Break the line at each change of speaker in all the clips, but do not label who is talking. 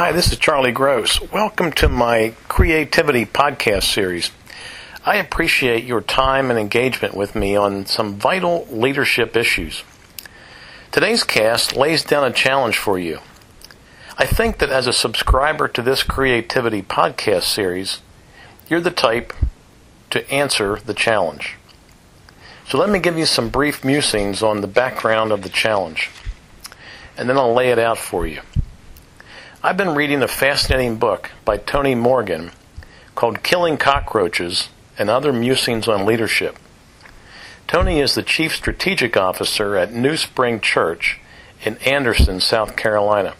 Hi, this is Charlie Gross. Welcome to my Creativity Podcast series. I appreciate your time and engagement with me on some vital leadership issues. Today's cast lays down a challenge for you. I think that as a subscriber to this Creativity Podcast series, you're the type to answer the challenge. So let me give you some brief musings on the background of the challenge, and then I'll lay it out for you. I've been reading a fascinating book by Tony Morgan called Killing Cockroaches and Other Musings on Leadership. Tony is the Chief Strategic Officer at New Spring Church in Anderson, South Carolina.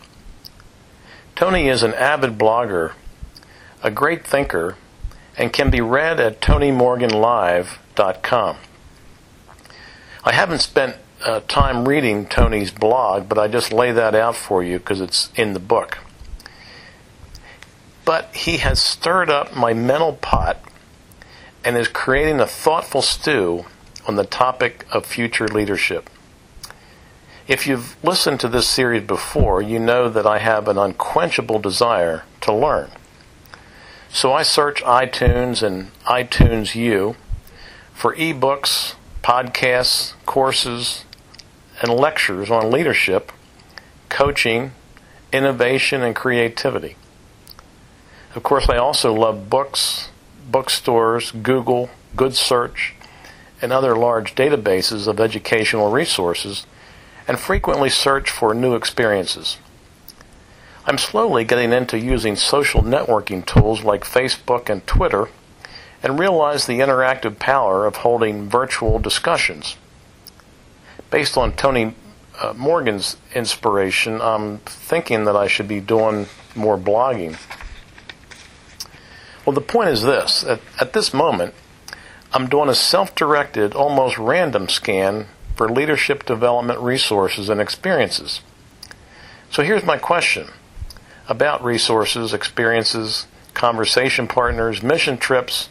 Tony is an avid blogger, a great thinker, and can be read at tonymorganlive.com. I haven't spent uh, time reading Tony's blog, but I just lay that out for you because it's in the book but he has stirred up my mental pot and is creating a thoughtful stew on the topic of future leadership. If you've listened to this series before, you know that I have an unquenchable desire to learn. So I search iTunes and iTunes U for ebooks, podcasts, courses, and lectures on leadership, coaching, innovation, and creativity. Of course, I also love books, bookstores, Google, Good Search, and other large databases of educational resources, and frequently search for new experiences. I'm slowly getting into using social networking tools like Facebook and Twitter and realize the interactive power of holding virtual discussions. Based on Tony uh, Morgan's inspiration, I'm thinking that I should be doing more blogging. Well, the point is this at, at this moment, I'm doing a self directed, almost random scan for leadership development resources and experiences. So here's my question about resources, experiences, conversation partners, mission trips,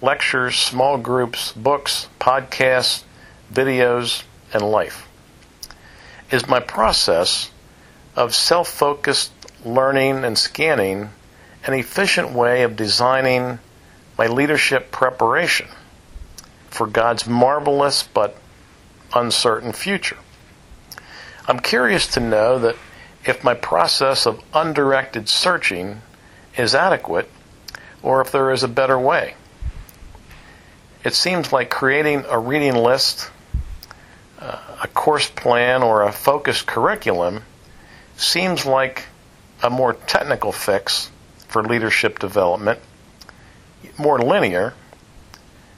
lectures, small groups, books, podcasts, videos, and life. Is my process of self focused learning and scanning an efficient way of designing my leadership preparation for God's marvelous but uncertain future. I'm curious to know that if my process of undirected searching is adequate or if there is a better way. It seems like creating a reading list, uh, a course plan, or a focused curriculum seems like a more technical fix for leadership development, more linear,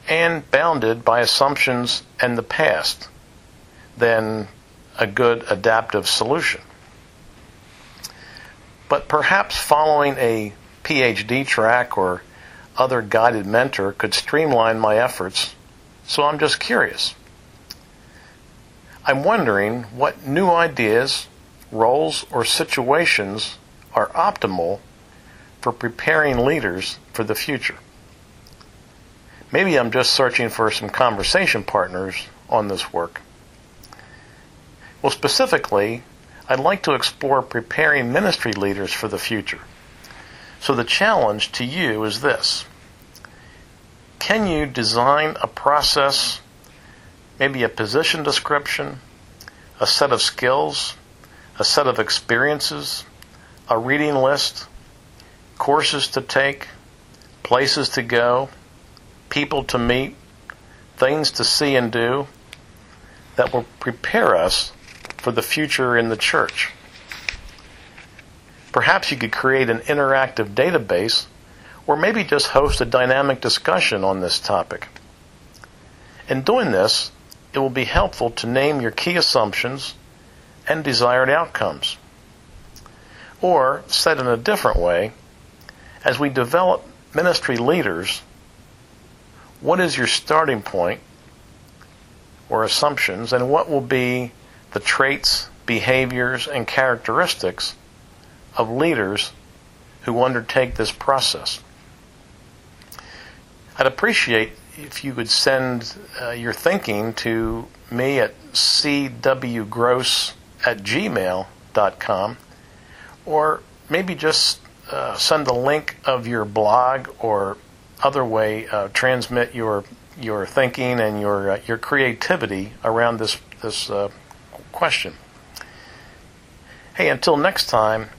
and bounded by assumptions and the past than a good adaptive solution. But perhaps following a PhD track or other guided mentor could streamline my efforts, so I'm just curious. I'm wondering what new ideas, roles, or situations are optimal for preparing leaders for the future. Maybe I'm just searching for some conversation partners on this work. Well, specifically, I'd like to explore preparing ministry leaders for the future. So the challenge to you is this. Can you design a process, maybe a position description, a set of skills, a set of experiences, a reading list, courses to take, places to go, people to meet, things to see and do that will prepare us for the future in the church. Perhaps you could create an interactive database or maybe just host a dynamic discussion on this topic. In doing this, it will be helpful to name your key assumptions and desired outcomes. Or, said in a different way, as we develop ministry leaders, what is your starting point or assumptions, and what will be the traits, behaviors, and characteristics of leaders who undertake this process? I'd appreciate if you would send uh, your thinking to me at cwgross at gmail.com or maybe just uh, send the link of your blog or other way uh, transmit your your thinking and your uh, your creativity around this this uh, question. Hey, until next time,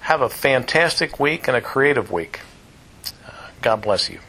have a fantastic week and a creative week. Uh, God bless you.